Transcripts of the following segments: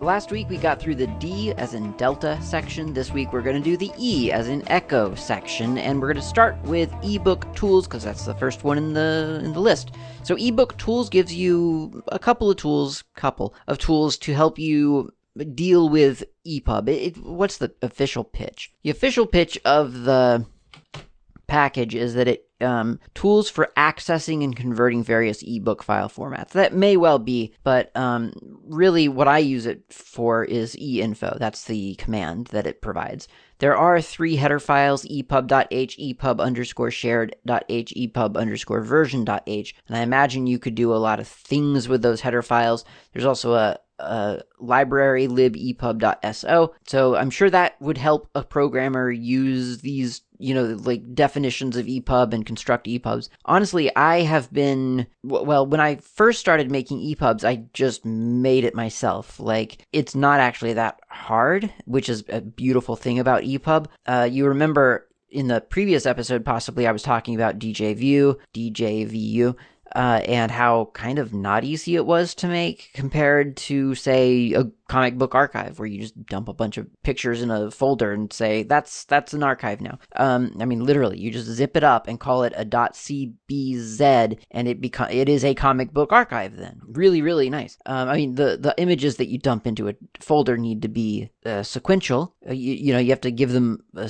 Last week we got through the D as in Delta section. This week we're going to do the E as in Echo section, and we're going to start with ebook tools because that's the first one in the in the list. So ebook tools gives you a couple of tools, couple of tools to help you deal with EPUB. It, it, what's the official pitch? The official pitch of the package is that it um, tools for accessing and converting various ebook file formats. That may well be, but um, really what I use it for is einfo. That's the command that it provides. There are three header files, epub.h, epub underscore shared.h, epub underscore version.h, and I imagine you could do a lot of things with those header files. There's also a, a library libepub.so. So I'm sure that would help a programmer use these, you know, like definitions of EPUB and construct EPUBs. Honestly, I have been, well, when I first started making EPUBs, I just made it myself. Like, it's not actually that hard, which is a beautiful thing about EPUB. Uh, you remember in the previous episode, possibly I was talking about DJView, DJVU, uh, and how kind of not easy it was to make compared to, say, a comic book archive where you just dump a bunch of pictures in a folder and say that's that's an archive now. Um, I mean, literally, you just zip it up and call it a .cbz, and it become it is a comic book archive. Then, really, really nice. Um, I mean, the the images that you dump into a folder need to be uh, sequential. Uh, you, you know, you have to give them uh,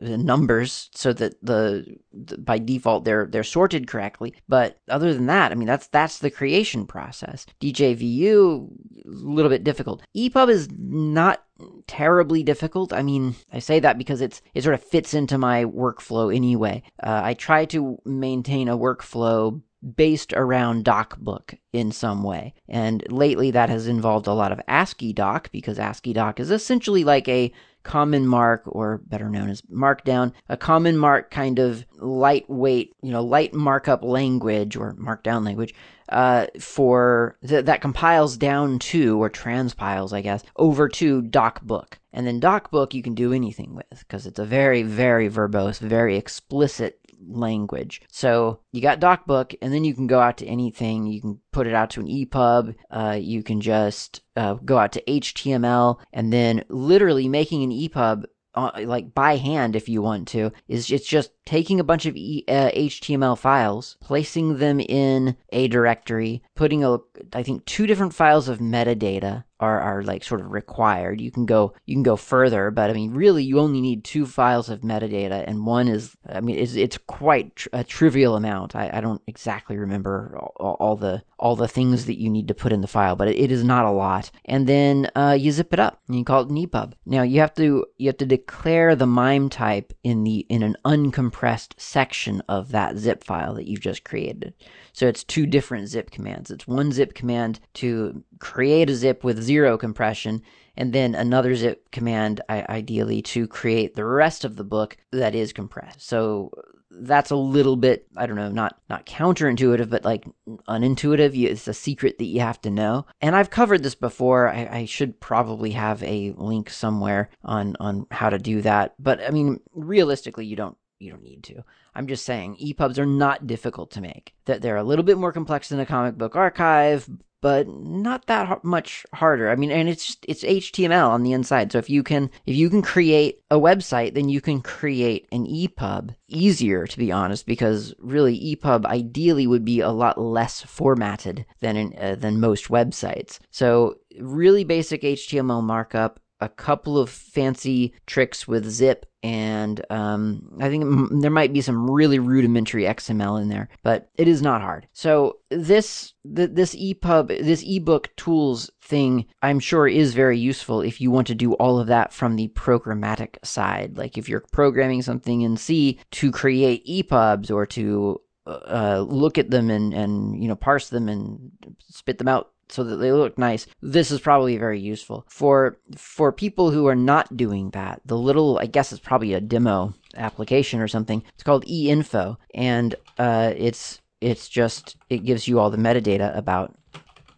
numbers so that the, the by default they're they're sorted correctly. But other than that, I mean, that's that's the creation process. DJVU, a little bit difficult. EPUB is not terribly difficult. I mean, I say that because it's it sort of fits into my workflow anyway. Uh, I try to maintain a workflow based around DocBook in some way. And lately that has involved a lot of AsciiDoc because AsciiDoc is essentially like a CommonMark or better known as markdown, a CommonMark kind of lightweight, you know, light markup language or markdown language uh, for th- that compiles down to or transpiles, I guess, over to DocBook. And then DocBook you can do anything with because it's a very, very verbose, very explicit language. So you got DocBook, and then you can go out to anything. You can put it out to an EPUB. Uh, you can just uh, go out to HTML, and then literally making an EPUB uh, like by hand if you want to is it's just taking a bunch of e- uh, html files placing them in a directory putting a i think two different files of metadata are, are like sort of required. You can go you can go further, but I mean, really, you only need two files of metadata, and one is I mean, it's, it's quite tr- a trivial amount. I, I don't exactly remember all, all, the all the things that you need to put in the file, but it, it is not a lot. And then uh, you zip it up and you call it an EPUB. Now you have to you have to declare the MIME type in the in an uncompressed section of that zip file that you've just created. So it's two different zip commands. It's one zip command to create a zip with zero compression, and then another zip command, ideally, to create the rest of the book that is compressed. So that's a little bit I don't know, not not counterintuitive, but like unintuitive. It's a secret that you have to know. And I've covered this before. I, I should probably have a link somewhere on on how to do that. But I mean, realistically, you don't you don't need to. I'm just saying EPUBs are not difficult to make. That they're a little bit more complex than a comic book archive, but not that much harder. I mean, and it's just, it's HTML on the inside. So if you can if you can create a website, then you can create an EPUB easier, to be honest, because really EPUB ideally would be a lot less formatted than in, uh, than most websites. So really basic HTML markup a couple of fancy tricks with zip and um, I think m- there might be some really rudimentary XML in there, but it is not hard. So this th- this EPUB this ebook tools thing I'm sure is very useful if you want to do all of that from the programmatic side. Like if you're programming something in C to create EPUBs or to uh, look at them and and you know parse them and spit them out so that they look nice, this is probably very useful. For for people who are not doing that, the little I guess it's probably a demo application or something. It's called eInfo, and uh, it's it's just it gives you all the metadata about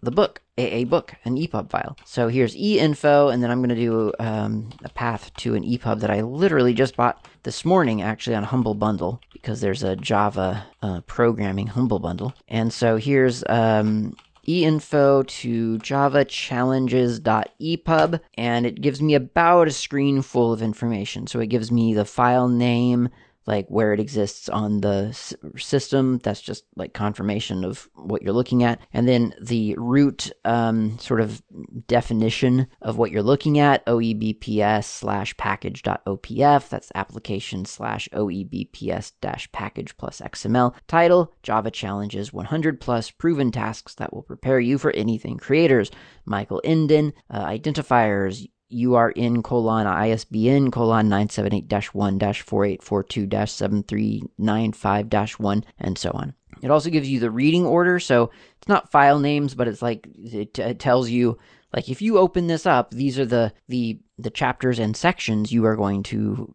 the book, a, a book, an EPUB file. So here's eInfo, and then I'm going to do um, a path to an EPUB that I literally just bought this morning, actually on Humble Bundle, because there's a Java uh, programming Humble Bundle. And so here's um, einfo to javachallenges.epub, and it gives me about a screen full of information. So it gives me the file name, like where it exists on the s- system. That's just like confirmation of what you're looking at. And then the root um, sort of definition of what you're looking at oebps slash package.opf. That's application slash oebps dash package plus XML. Title Java Challenges 100 plus proven tasks that will prepare you for anything. Creators Michael Inden. Uh, identifiers you are in colon ISBN colon 978-1-4842-7395-1 and so on. It also gives you the reading order, so it's not file names, but it's like it, it tells you like if you open this up, these are the the the chapters and sections you are going to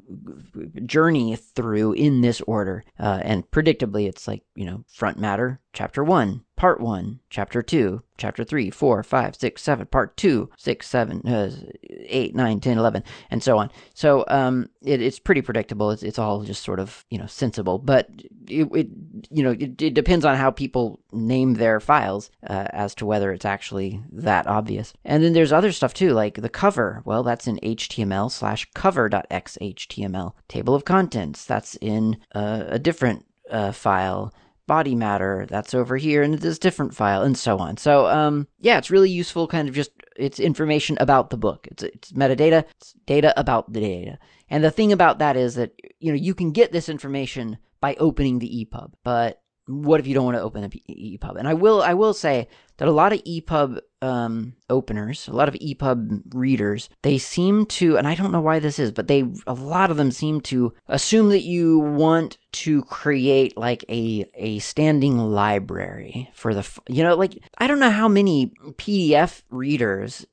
journey through in this order. Uh, and predictably, it's like, you know, front matter, chapter one, part one, chapter two, chapter three, four, five, six, seven, part two, six, seven, uh, eight, nine, ten, eleven, and so on. So um, it, it's pretty predictable. It's, it's all just sort of, you know, sensible. But it, it you know, it, it, depends on how people name their files uh, as to whether it's actually that obvious. And then there's other stuff too, like the cover. Well, that's in HTML slash cover.xhtml. Table of contents, that's in uh, a different uh, file. Body matter, that's over here in this different file, and so on. So, um, yeah, it's really useful, kind of just it's information about the book. It's it's metadata, it's data about the data. And the thing about that is that you know you can get this information by opening the EPUB, but what if you don't want to open the EPUB? And I will I will say that a lot of EPUB um, openers, a lot of EPUB readers, they seem to, and I don't know why this is, but they a lot of them seem to assume that you want to create like a a standing library for the, you know, like I don't know how many PDF readers,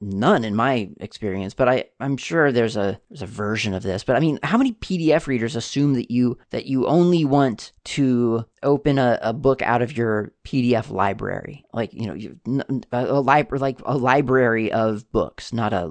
none in my experience, but I I'm sure there's a there's a version of this, but I mean, how many PDF readers assume that you that you only want to open a, a book out of your PDF library, like you know, you, a, library, like a library of books, not a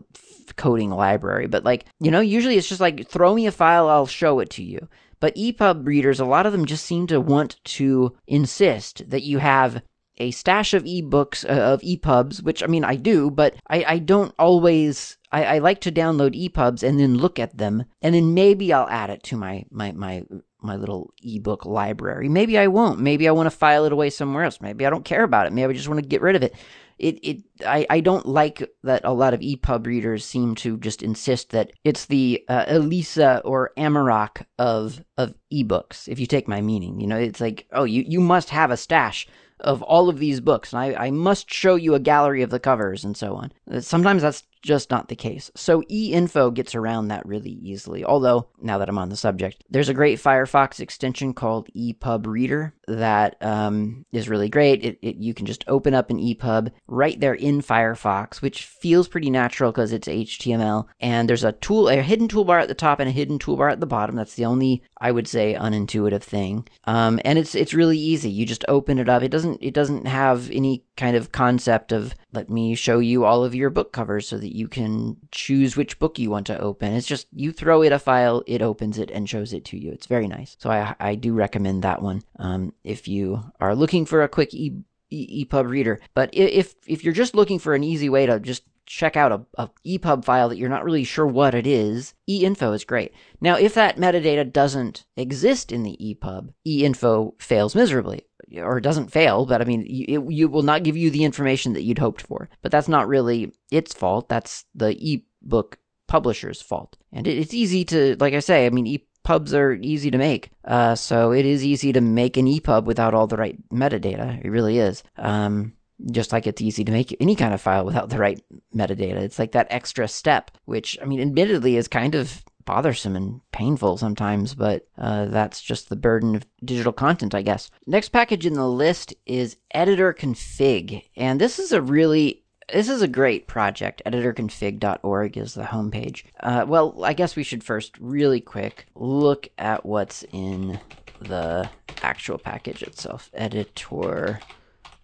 coding library, but like you know, usually it's just like throw me a file, I'll show it to you. But EPUB readers, a lot of them just seem to want to insist that you have a stash of ebooks uh, of EPUBs, which I mean I do, but I, I don't always. I, I like to download EPUBs and then look at them, and then maybe I'll add it to my my my my little ebook library. Maybe I won't. Maybe I want to file it away somewhere else. Maybe I don't care about it. Maybe I just want to get rid of it. It it I, I don't like that a lot of EPUB readers seem to just insist that it's the uh, Elisa or Amarok of of ebooks. If you take my meaning, you know, it's like oh you you must have a stash of all of these books, and I, I must show you a gallery of the covers and so on. Sometimes that's just not the case. So eInfo gets around that really easily. Although, now that I'm on the subject, there's a great Firefox extension called ePub Reader that um, is really great. It, it, you can just open up an ePub right there in Firefox, which feels pretty natural because it's HTML. And there's a tool, a hidden toolbar at the top and a hidden toolbar at the bottom. That's the only, I would say, unintuitive thing. Um, and it's it's really easy. You just open it up. It doesn't it doesn't have any kind of concept of let me show you all of your book covers so that you can choose which book you want to open. It's just you throw it a file, it opens it and shows it to you. It's very nice. So I, I do recommend that one um, if you are looking for a quick e, e, EPUB reader. But if if you're just looking for an easy way to just check out a, a, EPUB file that you're not really sure what it is, eInfo is great. Now, if that metadata doesn't exist in the EPUB, eInfo fails miserably or it doesn't fail, but I mean, you, it, will not give you the information that you'd hoped for. But that's not really its fault. That's the ebook publisher's fault. And it, it's easy to, like I say, I mean, EPUBs are easy to make. Uh, so it is easy to make an EPUB without all the right metadata. It really is. Um, just like it's easy to make any kind of file without the right metadata. It's like that extra step, which, I mean, admittedly is kind of bothersome and painful sometimes, but uh, that's just the burden of digital content, I guess. Next package in the list is editor config, and this is a really this is a great project. Editorconfig.org is the homepage. Uh, well, I guess we should first, really quick, look at what's in the actual package itself. Editor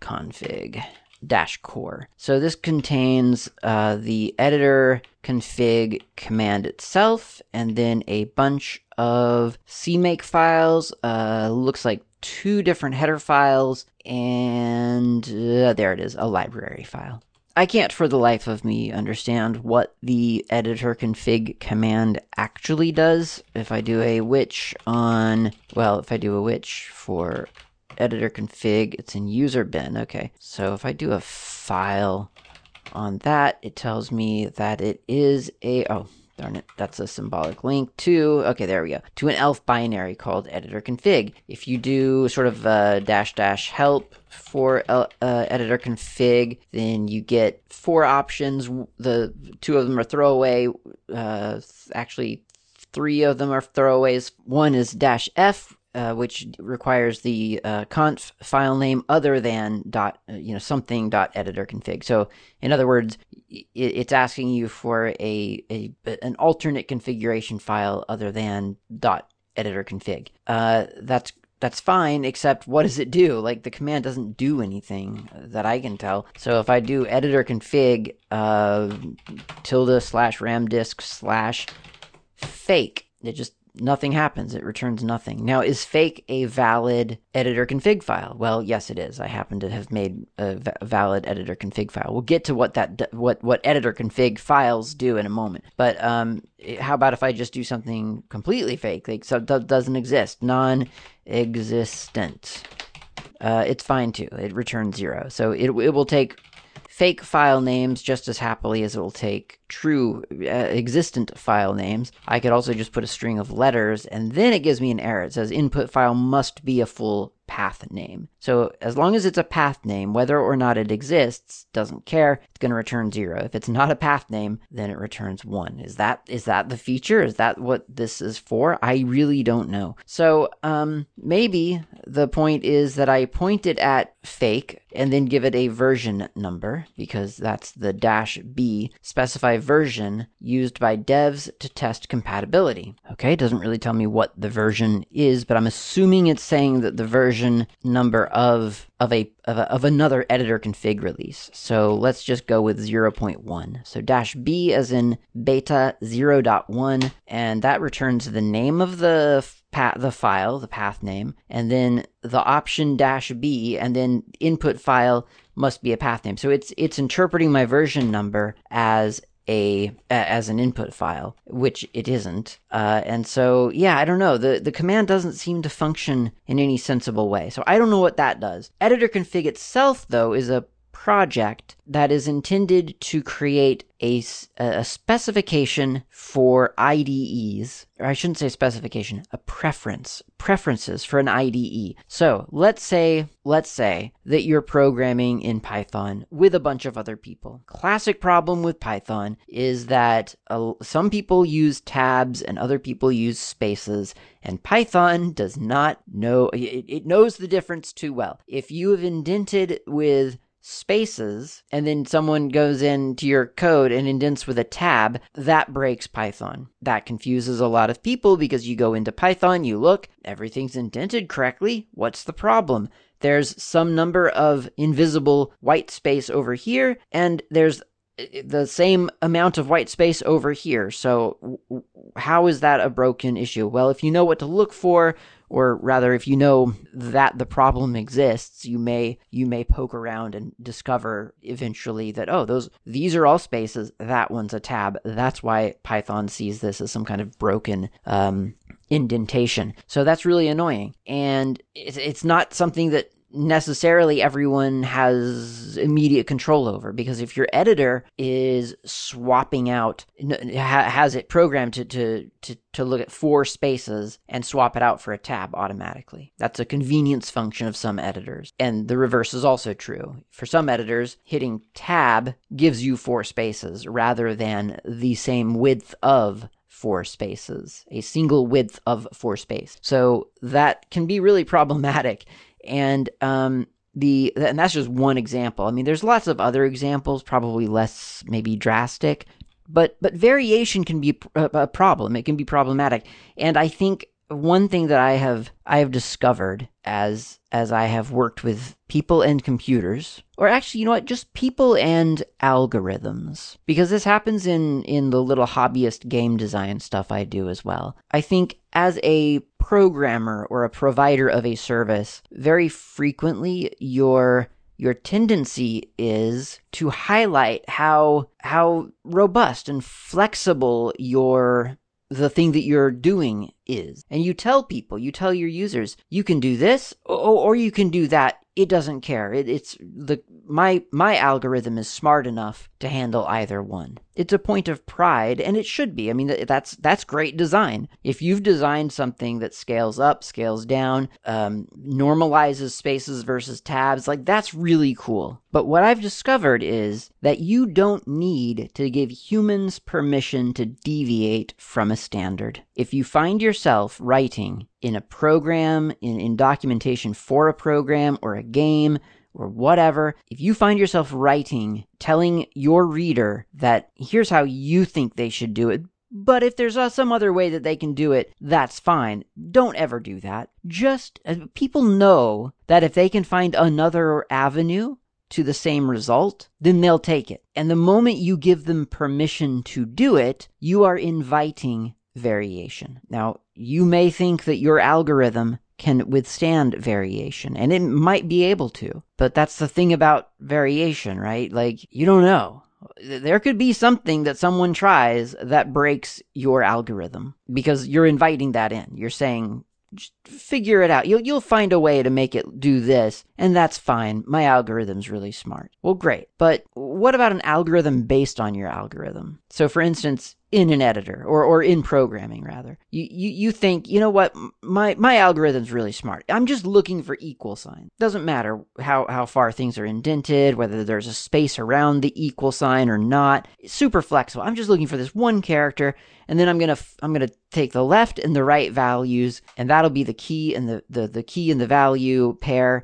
config dash core. So this contains uh, the editor config command itself, and then a bunch of CMake files. Uh, looks like two different header files, and uh, there it is, a library file. I can't for the life of me understand what the editor config command actually does. If I do a which on, well, if I do a which for editor config, it's in user bin. Okay, so if I do a file on that, it tells me that it is a, oh, Darn it, that's a symbolic link to, okay, there we go, to an ELF binary called editor config. If you do sort of a dash dash help for uh, uh, editor config, then you get four options. The two of them are throwaway. Uh, actually, three of them are throwaways. One is dash F, uh, which requires the uh, conf file name other than dot uh, you know something dot editor config. So in other words, it, it's asking you for a, a an alternate configuration file other than dot editor config. Uh, that's that's fine, except what does it do? Like the command doesn't do anything that I can tell. So if I do editor config uh, tilde slash ram disk slash fake, it just nothing happens. It returns nothing. Now, is fake a valid editor config file? Well, yes, it is. I happen to have made a valid editor config file. We'll get to what that what what editor config files do in a moment. But um, how about if I just do something completely fake, like so doesn't exist, non-existent? Uh, it's fine too. It returns zero. So it it will take fake file names just as happily as it will take true uh, existent file names. I could also just put a string of letters and then it gives me an error. It says input file must be a full path name. So as long as it's a path name, whether or not it exists, doesn't care. It's going to return zero. If it's not a path name, then it returns one. Is that is that the feature? Is that what this is for? I really don't know. So um, maybe the point is that I point it at fake and then give it a version number because that's the dash b specify version used by devs to test compatibility. Okay, it doesn't really tell me what the version is, but I'm assuming it's saying that the version number of of a, of a of another editor config release. So let's just go with 0.1. So dash b as in beta 0.1 and that returns the name of the path, the file, the path name, and then the option dash b and then input file must be a path name. So it's it's interpreting my version number as a as an input file, which it isn't. Uh, and so, yeah, I don't know. The the command doesn't seem to function in any sensible way. So I don't know what that does. Editor config itself, though, is a project that is intended to create a, a specification for IDEs, or I shouldn't say specification, a preference, preferences for an IDE. So let's say, let's say that you're programming in Python with a bunch of other people. Classic problem with Python is that uh, some people use tabs and other people use spaces, and Python does not know, it, it knows the difference too well. If you have indented with spaces and then someone goes into your code and indents with a tab, that breaks Python. That confuses a lot of people because you go into Python, you look, everything's indented correctly. What's the problem? There's some number of invisible white space over here, and there's eh, eh, the same amount of white space over here. So, how is that a broken issue? Well, if you know what to look for, or rather if you know that the problem exists you may you may poke around and discover eventually that oh those these are all spaces that one's a tab. That's why python sees this as some kind of broken um, indentation. So that's really annoying. And it's, it's not something that necessarily everyone has immediate control over because if your editor is swapping out has it programmed to, to to to look at four spaces and swap it out for a tab automatically that's a convenience function of some editors and the reverse is also true for some editors hitting tab gives you four spaces rather than the same width of four spaces, a single width of four space. So that can be really problematic. And um, the and that's just one example. I mean, there's lots of other examples, probably less maybe drastic, but but variation can be a, a problem. It can be problematic, and I think one thing that I have I have discovered as as I have worked with people and computers, or actually, you know what, just people and algorithms, because this happens in in the little hobbyist game design stuff I do as well. I think as a programmer or a provider of a service, very frequently your your tendency is to highlight how how robust and flexible your the thing that you're doing is. And you tell people, you tell your users, you can do this or, you can do that. It doesn't care. It, it's the my my algorithm is smart enough to handle either one. It's a point of pride, and it should be. I mean, that's that's great design. If you've designed something that scales up, scales down, um, normalizes spaces versus tabs, like that's really cool. But what I've discovered is that you don't need to give humans permission to deviate from a standard. If you find yourself writing in a program, in, in documentation for a program or a game, or whatever, if you find yourself writing, telling your reader that here's how you think they should do it, but if there's uh, some other way that they can do it, that's fine. Don't ever do that. Just uh, people know that if they can find another avenue to the same result, then they'll take it. And the moment you give them permission to do it, you are inviting variation. Now, you may think that your algorithm can withstand variation, and it might be able to. But that's the thing about variation, right? Like, you don't know. There could be something that someone tries that breaks your algorithm because you're inviting that in. You're saying, figure it out. You'll you'll find a way to make it do this, and that's fine. My algorithm's really smart. Well, great. But what about an algorithm based on your algorithm? So for instance, in an editor or, or in programming rather. You, you, you think, you know what, my, my algorithm's really smart. I'm just looking for equal sign. Doesn't matter how, how far things are indented, whether there's a space around the equal sign or not. super flexible. I'm just looking for this one character and then I'm to, I'm to take the left and the right values and that'll be the key and the, the, the key and the value pair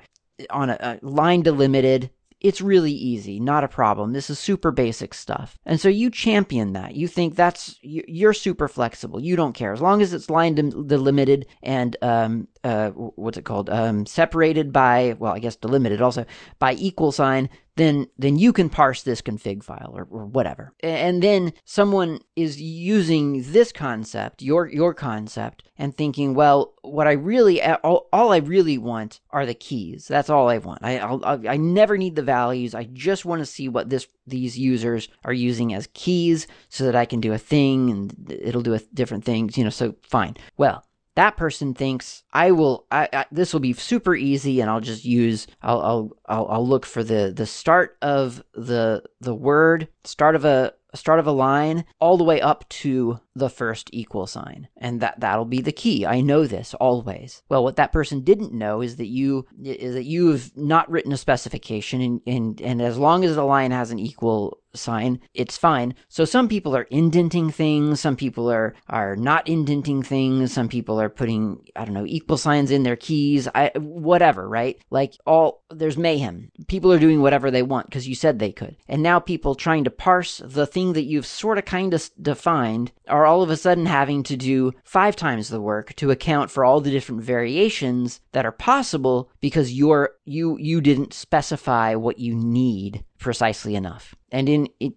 on a, a line delimited it's really easy, not a problem. This is super basic stuff. And so you champion that. You think that's, you're super flexible. You don't care. As long as it's line delimited and, um, uh, what's it called? Um, separated by, well, I guess delimited also by equal sign, then then you can parse this config file or, or whatever. And then someone is using this concept, your your concept, and thinking, well, what I really all, all I really want are the keys. That's all I want. I I'll, i never need the values. I just want to see what this these users are using as keys so that I can do a thing and it'll do a different things. You know, so fine. Well, that person thinks I will. I, I, this will be super easy, and I'll just use. I'll, I'll I'll I'll look for the the start of the the word, start of a start of a line, all the way up to the first equal sign. And that that'll be the key. I know this always. Well, what that person didn't know is that you is that you've not written a specification and and, and as long as the line has an equal sign, it's fine. So some people are indenting things, some people are are not indenting things, some people are putting I don't know equal signs in their keys, I whatever, right? Like all there's mayhem. People are doing whatever they want because you said they could. And now people trying to parse the thing that you've sort of kind of defined are all of a sudden having to do five times the work to account for all the different variations that are possible because you're you you didn't specify what you need precisely enough. And in it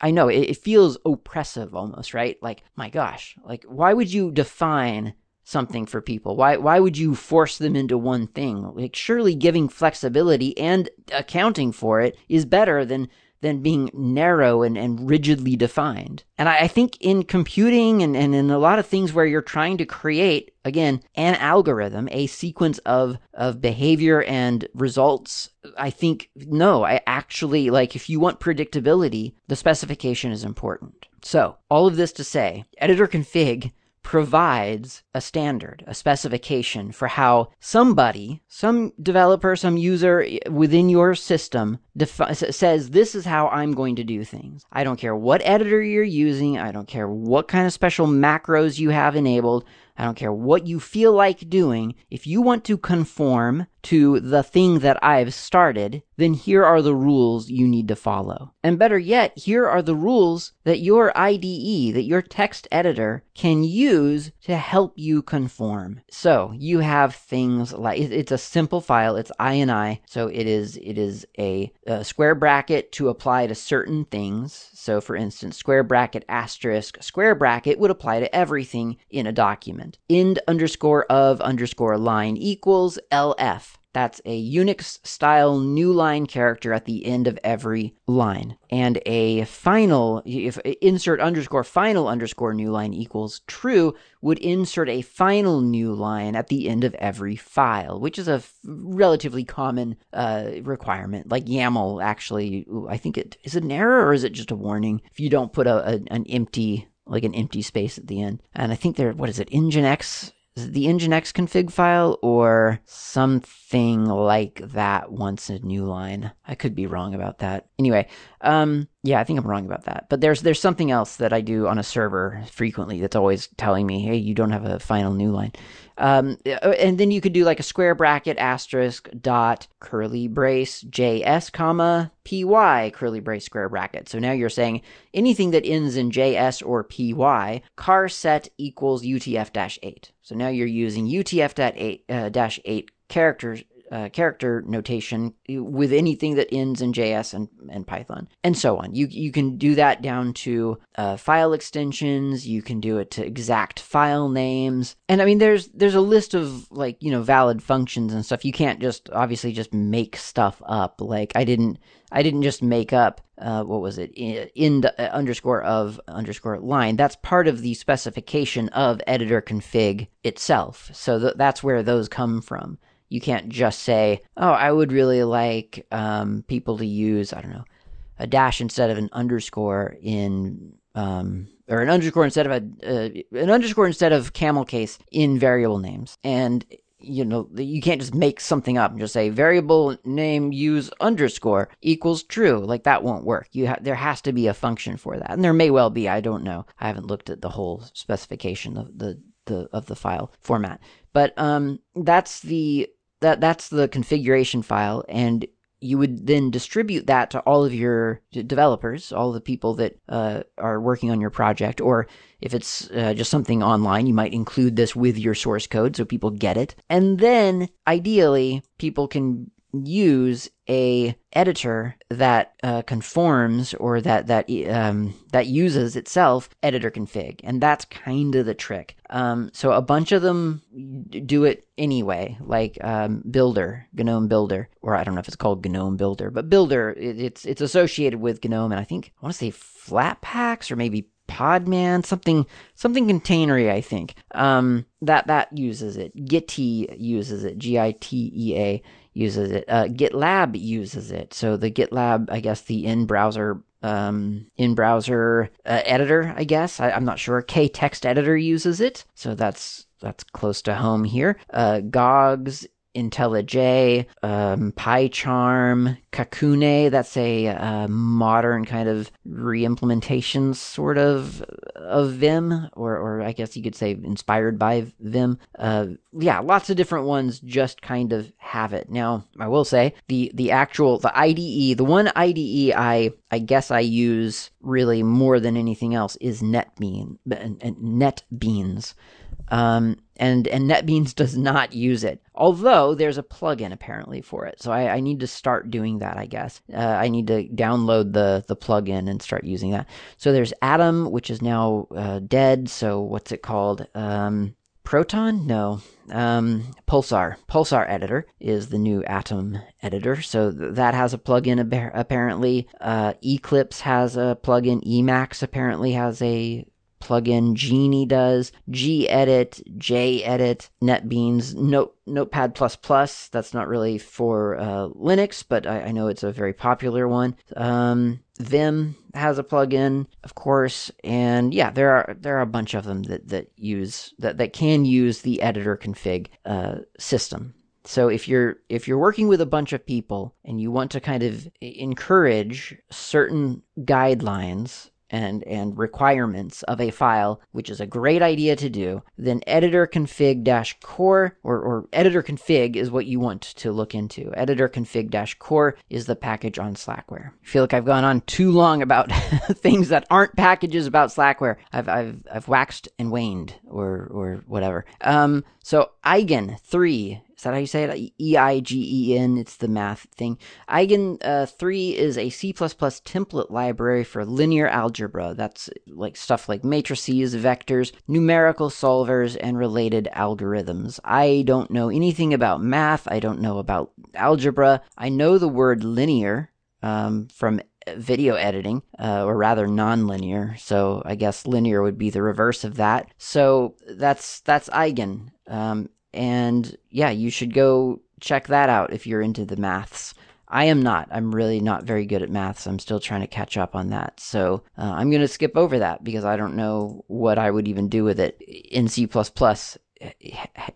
I know it, it feels oppressive almost, right? Like, my gosh, like why would you define something for people? Why why would you force them into one thing? Like surely giving flexibility and accounting for it is better than than being narrow and, and rigidly defined. And I, I think in computing and, and in a lot of things where you're trying to create, again, an algorithm, a sequence of, of behavior and results, I think, no, I actually, like, if you want predictability, the specification is important. So, all of this to say, editor config provides a standard, a specification for how somebody, some developer, some user within your system defi- says, This is how I'm going to do things. I don't care what editor you're using, I don't care what kind of special macros you have enabled. I don't care what you feel like doing. If you want to conform to the thing that I've started, then here are the rules you need to follow. And better yet, here are the rules that your IDE, that your text editor can use to help you conform. So you have things like it's a simple file. It's INI, so it is it is a, a square bracket to apply to certain things. So for instance, square bracket asterisk square bracket would apply to everything in a document. End underscore of underscore line equals LF. That's a Unix style new line character at the end of every line. And a final, if insert underscore final underscore new line equals true, would insert a final new line at the end of every file, which is a f- relatively common uh, requirement. Like YAML actually, I think it is it an error or is it just a warning if you don't put a, a an empty like an empty space at the end. And I think there, what is it, Nginx the Nginx config file or something like that once a new line? I could be wrong about that. Anyway, um, yeah, I think I'm wrong about that. But there's there's something else that I do on a server frequently that's always telling me, hey, you don't have a final new line. Um, uh, and then you could do like a square bracket asterisk dot curly brace js comma py curly brace square bracket. So now you're saying anything that ends in js or py car set equals utf dash eight. So now you're using utf dash eight, uh, dash eight characters uh, character notation with anything that ends in JS and, and Python, and so on. You you can do that down to uh, file extensions. You can do it to exact file names, and I mean, there's there's a list of like you know valid functions and stuff. You can't just obviously just make stuff up. Like I didn't I didn't just make up uh, what was it in, uh, underscore of underscore line. That's part of the specification of editor config itself. So th- that's where those come from. You can't just say, oh, I would really like um, people to use, I don't know, a dash instead of an underscore in, um, or an underscore instead of a, uh, an underscore instead of camel case in variable names. And you know, you can't just make something up and just say variable name use underscore equals true. Like that won't work. You ha- there has to be a function for that, and there may well be. I don't know. I haven't looked at the whole specification of the the of the file format, but um, that's the that that's the configuration file and you would then distribute that to all of your developers, all the people that uh, are working on your project. Or if it's uh, just something online, you might include this with your source code so people get it. And then ideally, people can use a editor that uh, conforms or that that um, that uses itself editor config, and that's kind of the trick. Um, so a bunch of them do it anyway, like um, Builder, GNOME Builder, or I don't know if it's called GNOME Builder, but Builder it, it's it's associated with GNOME, and I think I want to say Flatpaks or maybe Podman, something something containery, I think. Um, that that uses it. Gitea uses it. G I T E A uses it. Uh, GitLab uses it. So the GitLab, I guess, the in browser um, in browser uh, editor, I guess. I, am not sure. KTextEditor uses it, so that's that's close to home here. Uh, Gogs IntelliJ, um, PyCharm, Kakoune. That's a uh, modern kind of re-implementation, sort of, of Vim, or, or I guess you could say inspired by Vim. Uh, yeah, lots of different ones just kind of have it. Now, I will say the the actual the IDE, the one IDE I I guess I use really more than anything else is NetBean, NetBeans. Um, and and NetBeans does not use it. Although there's a plugin apparently for it, so I, I need to start doing that. I guess uh, I need to download the the plugin and start using that. So there's Atom, which is now uh, dead. So what's it called? Um, Proton? No. Um, Pulsar. Pulsar editor is the new Atom editor. So th- that has a plugin apparently. Uh, Eclipse has a plugin. Emacs apparently has a plugin. Geany does. gedit, jedit, NetBeans, Note, Notepad++. That's not really for uh, Linux, but I, I, know it's a very popular one. Um, Vim has a plugin, of course, and yeah, there are there are a bunch of them that that use that that can use the editor config uh, system. So if you're if you're working with a bunch of people and you want to kind of encourage certain guidelines and, and requirements of a file, which is a great idea to do, then editor config dash core or, or editor config is what you want to look into. Editor config dash core is the package on Slackware. I feel like I've gone on too long about things that aren't packages about Slackware. I've, I've, I've waxed and waned or, or whatever. Um, so Eigen 3 that how you say it? E I G E N. It's the math thing. Eigen uh, 3 is a C template library for linear algebra. That's like stuff like matrices, vectors, numerical solvers, and related algorithms. I don't know anything about math. I don't know about algebra. I know the word linear um, from video editing, uh, or rather non-linear. So I guess linear would be the reverse of that. So that's that's Eigen. Um, and yeah, you should go check that out if you're into the maths. I am not. I'm really not very good at maths. I'm still trying to catch up on that. So uh, I'm going to skip over that because I don't know what I would even do with it in C++.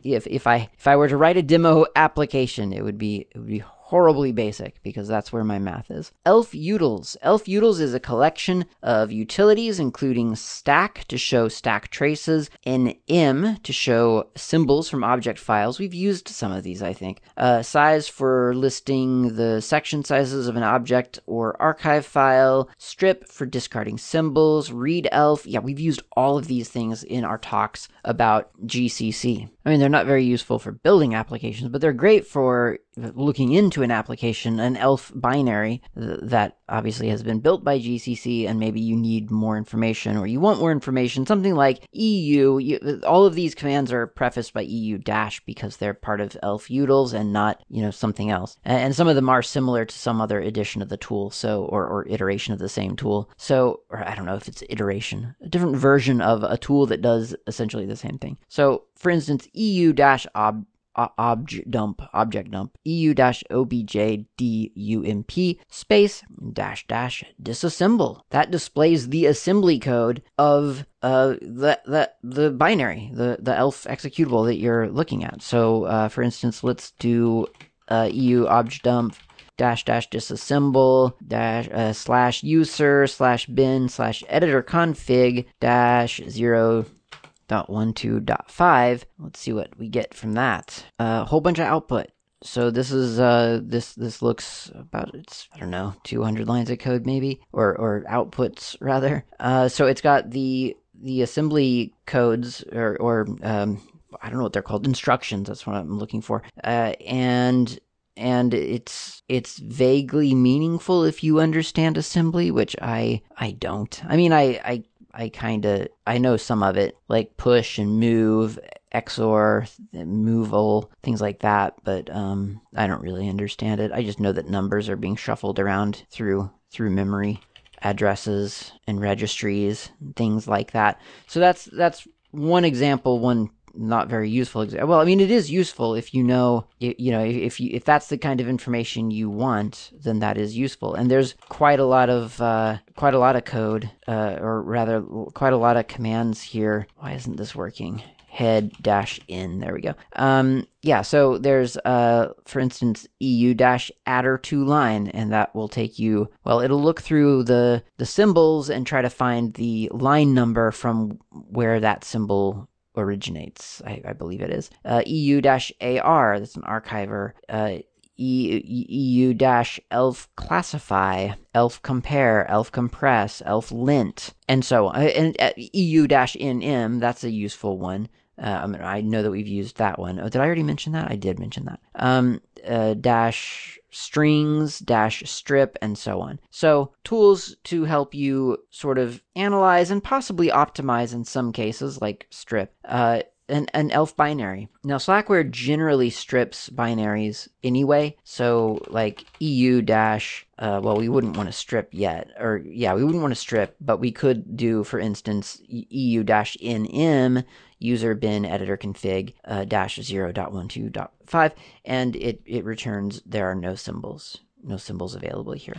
If if I if I were to write a demo application, it would be it would be horribly basic because that's where my math is. elfutils. Elf Utils is a collection of utilities including stack to show stack traces, nm to show symbols from object files. We've used some of these, I think. Uh, size for listing the section sizes of an object or archive file. Strip for discarding symbols. Read elf. Yeah, we've used all of these things in our talks about GCC. I mean, they're not very useful for building applications, but they're great for looking into an application, an ELF binary that obviously has been built by GCC, and maybe you need more information or you want more information, something like EU. You, all of these commands are prefaced by EU dash because they're part of elfutils and not, you know, something else. And, and some of them are similar to some other edition of the tool, so or, or iteration of the same tool. So, or I don't know if it's iteration, a different version of a tool that does essentially the same thing. So, for instance, EU dash ob object dump object dump eu dash obj dump space dash dash disassemble. That displays the assembly code of uh the the the binary the the elf executable that you're looking at. So uh, for instance let's do uh, eu object dump dash dash disassemble dash uh, slash user slash bin slash editor config dash zero dot one two dot five. Let's see what we get from that. A uh, whole bunch of output. So this is uh this this looks about it's I don't know 200 lines of code maybe or or outputs rather. Uh, so it's got the the assembly codes or or um, I don't know what they're called instructions. That's what I'm looking for. Uh, and and it's it's vaguely meaningful if you understand assembly, which I I don't. I mean I I I kind of I know some of it, like push and move, XOR, moveable, things like that, but um, I don't really understand it. I just know that numbers are being shuffled around through through memory, addresses and registries, things like that. So that's that's one example, one not very useful. Well, I mean, it is useful if you know, you know, if you if that's the kind of information you want, then that is useful. And there's quite a lot of uh, quite a lot of code, uh, or rather, quite a lot of commands here. Why isn't this working? head dash in. There we go. Um, yeah, so there's, uh, for instance, EU dash addr2line, and that will take you, well, it'll look through the, the symbols and try to find the line number from where that symbol originates. I, I believe it is. Uh, EU-AR, that's an archiver. Uh, EU dash elf classify, elf compare, elf compress, elf lint, and so on. Uh, and uh, EU-NM, that's a useful one. Uh, I, mean, I know that we've used that one. Oh, did I already mention that? I did mention that. Um, uh, dash strings, dash strip, and so on. So, tools to help you sort of analyze and possibly optimize in some cases, like strip. Uh, an, an ELF binary. Now, Slackware generally strips binaries anyway. So, like EU dash, uh, well, we wouldn't want to strip yet. Or, yeah, we wouldn't want to strip, but we could do, for instance, EU dash NM user bin editor config uh, dash 0.12.5, and it, it returns there are no symbols, no symbols available here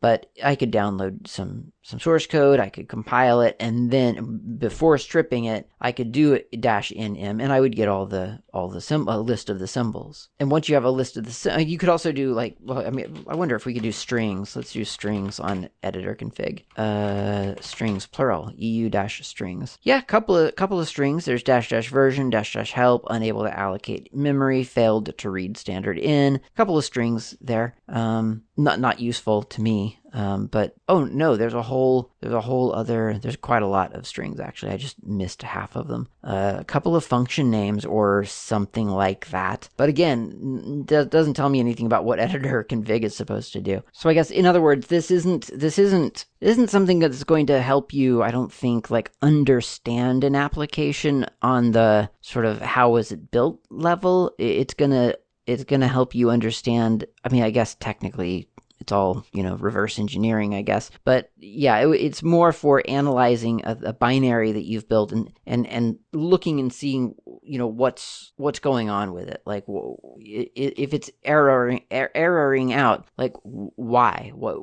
but I could download some some source code, I could compile it, and then before stripping it, I could do dash nm, and I would get all the all the sim- a list of the symbols. And once you have a list of the, you could also do like, well, I mean, I wonder if we could do strings. Let's do strings on editor config. Uh, strings plural, eu dash strings. Yeah, couple of couple of strings. There's dash dash version, dash dash help, unable to allocate memory, failed to read standard in. Couple of strings there. Um, not not useful to me um, but oh no, there's a whole there's a whole other there's quite a lot of strings actually. I just missed half of them. Uh, a couple of function names or something like that. But again, d- doesn't tell me anything about what editor config is supposed to do. So I guess in other words, this isn't this isn't isn't something that's going to help you. I don't think like understand an application on the sort of how was it built level. It's gonna it's going to help you understand. I mean, I guess technically it's all you know reverse engineering i guess. But yeah it, it's more for analyzing a, a, binary that you've built and and and looking and seeing you know what's what's going on with it. Like if it's erroring er, erroring out like why? What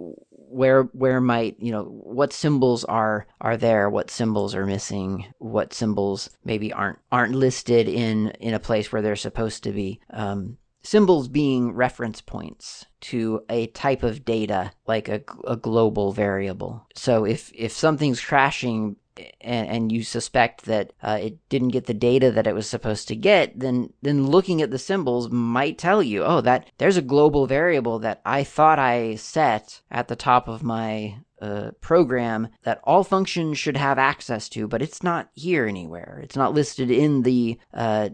where where might you know what symbols are are there? What symbols are missing? What symbols maybe aren't aren't listed in in a place where they're supposed to be? Um, symbols being reference points to a type of data like a, a global variable. So if, if something's crashing and, and you suspect that uh, it didn't get the data that it was supposed to get, then then looking at the symbols might tell you, oh, that there's a global variable that I thought I set at the top of my uh, program that all functions should have access to, but it's not here anywhere. It's not listed in the uh,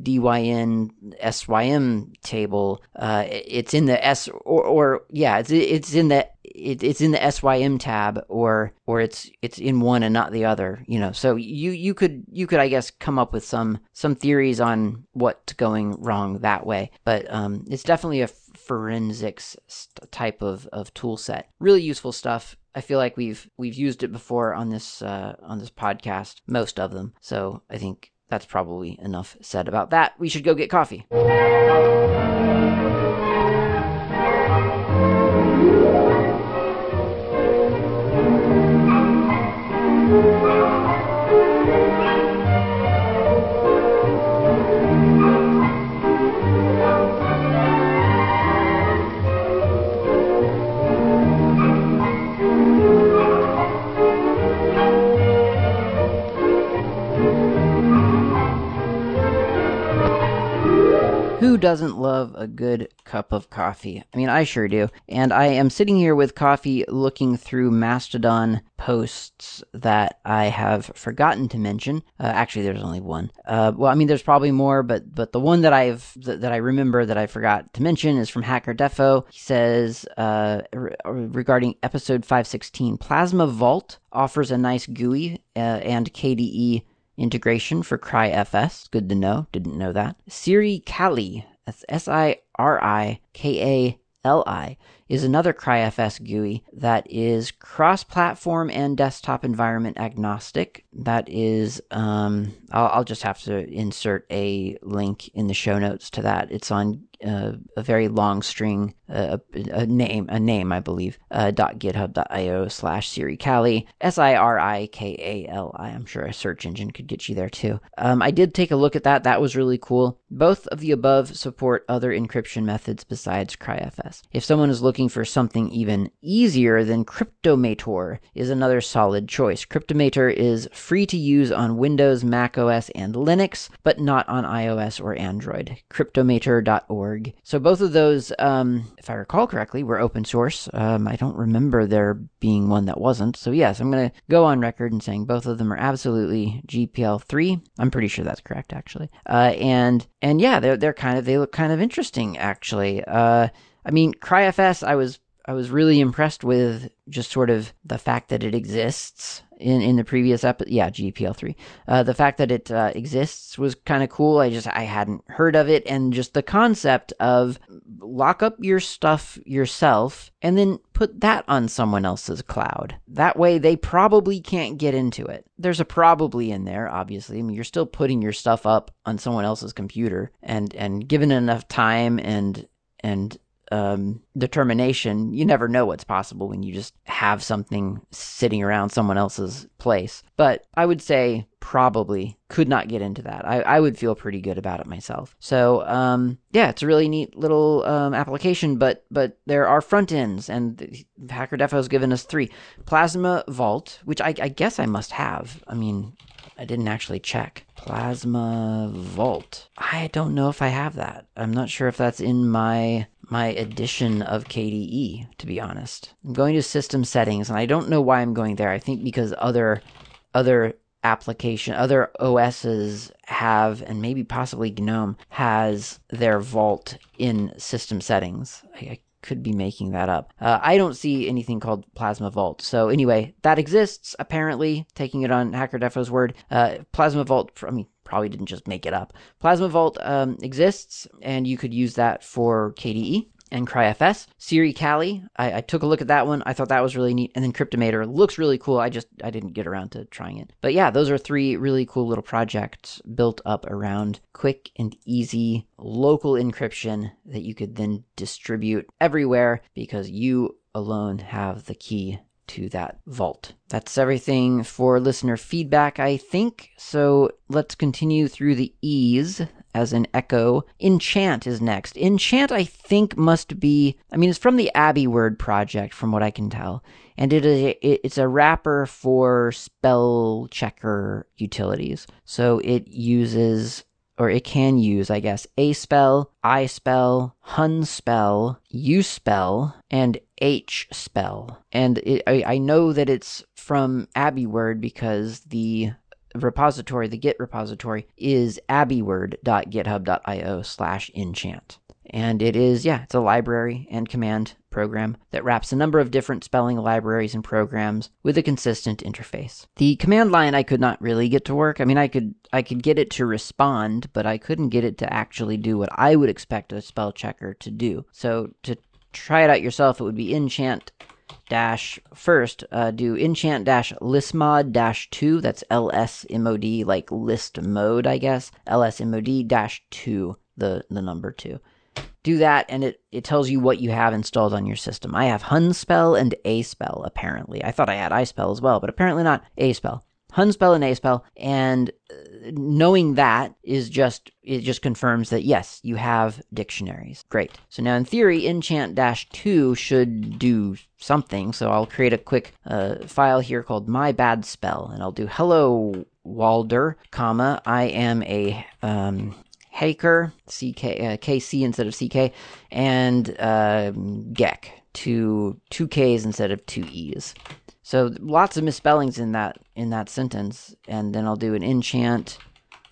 DYN SYM table. Uh, it's in the S or, or yeah, it's it's in the it, it's in the SYM tab or or it's it's in one and not the other. You know, so you you could you could I guess come up with some some theories on what's going wrong that way. But um, it's definitely a forensics type of of tool set. Really useful stuff. I feel like we've we've used it before on this uh, on this podcast, most of them. So I think that's probably enough said about that. We should go get coffee. Who doesn't love a good cup of coffee? I mean, I sure do. And I am sitting here with coffee looking through Mastodon posts that I have forgotten to mention. Uh, actually, there's only one. Uh, well, I mean, there's probably more, but but the one that I've th- that I remember that I forgot to mention is from Hacker Defo. He says uh, re- regarding episode 516, Plasma Vault offers a nice GUI uh, and KDE integration for CryFS. Good to know. Didn't know that. SiriKali, that's S I R I K A L I, is another CryFS GUI that is cross platform and desktop environment agnostic. That is, um, I'll, I'll, just have to insert a link in the show notes to that. It's on uh, a very long string, uh, a, a, name, a name, I believe, uh, .github.io slash Sirikali, S-I-R-I-K-A-L-I. I'm sure a search engine could get you there too. Um, I did take a look at that. That was really cool. Both of the above support other encryption methods besides CryFS. If someone is looking for something even easier, then Cryptomator is another solid choice. Cryptomator is free to use on Windows, Mac OS, and Linux, but not on iOS or Android. Cryptomator.org. So both of those, um, if I recall correctly, were open source. Um, I don't remember there being one that wasn't. So yes, I'm going to go on record and saying both of them are absolutely GPL three. I'm pretty sure that's correct, actually. Uh, and and yeah, they're they're kind of they look kind of interesting, actually. Uh, I mean, CryFS, I was I was really impressed with just sort of the fact that it exists in in the previous episode. Yeah, GPL3. Uh, the fact that it uh, exists was kind of cool. I just I hadn't heard of it, and just the concept of lock up your stuff yourself and then put that on someone else's cloud. That way, they probably can't get into it. There's a probably in there, obviously. I mean, you're still putting your stuff up on someone else's computer, and and given enough time and and um, determination, you never know what's possible when you just have something sitting around someone else's place. But I would say probably could not get into that. I, I would feel pretty good about it myself. So um, yeah, it's a really neat little um, application. But but there are front ends, and Hacker has given us three: Plasma Vault, which I, I guess I must have. I mean, I didn't actually check. Plasma Vault. I don't know if I have that. I'm not sure if that's in my my edition of KDE, to be honest. I'm going to system settings, and I don't know why I'm going there. I think because other other application, other OSs have, and maybe possibly GNOME has their vault in system settings. I, I could be making that up. Uh, I don't see anything called Plasma Vault. So anyway, that exists apparently. Taking it on Hacker Defo's word, uh, Plasma Vault. I mean, probably didn't just make it up. Plasma Vault um, exists, and you could use that for KDE and CryFS. SiriKali, I, I, took a look at that one. I thought that was really neat. And then Cryptomator looks really cool. I just I didn't get around to trying it. But yeah, those are three really cool little projects built up around quick and easy local encryption that you could then distribute everywhere because you alone have the key to that vault. That's everything for listener feedback, I think. So let's continue through the E's as an echo. Enchant is next. Enchant, I think, must be. I mean, it's from the AbiWord project, from what I can tell, and it is it's a wrapper for spell checker utilities. So it uses or it can use, I guess, aspell, I spell, hunspell, u spell, and hspell. And it, I, I know that it's from AbiWord because the repository, the Git repository, is abiword.github.io slash enchant. And it is, yeah, it's a library and command program that wraps a number of different spelling libraries and programs with a consistent interface. The command line I could not really get to work. I mean, I could I could get it to respond, but I couldn't get it to actually do what I would expect a spell checker to do. So to try it out yourself, it would be enchant dash first uh, do enchant dash listmod dash 2 that's lsmod like list mode i guess lsmod dash 2 the the number 2 do that and it, it tells you what you have installed on your system i have hunspell and aspell apparently i thought i had ispell as well but apparently not aspell Hunspell and Aspell, and uh, knowing that is just it just confirms that yes, you have dictionaries. Great. So now in theory, enchant dash two should do something. So I'll create a quick uh, file here called my bad spell, and I'll do hello Walder, comma I am a um, hacker, CK, uh, KC instead of CK, and uh, Geck, two two Ks instead of two Es. So lots of misspellings in that in that sentence, and then I'll do an enchant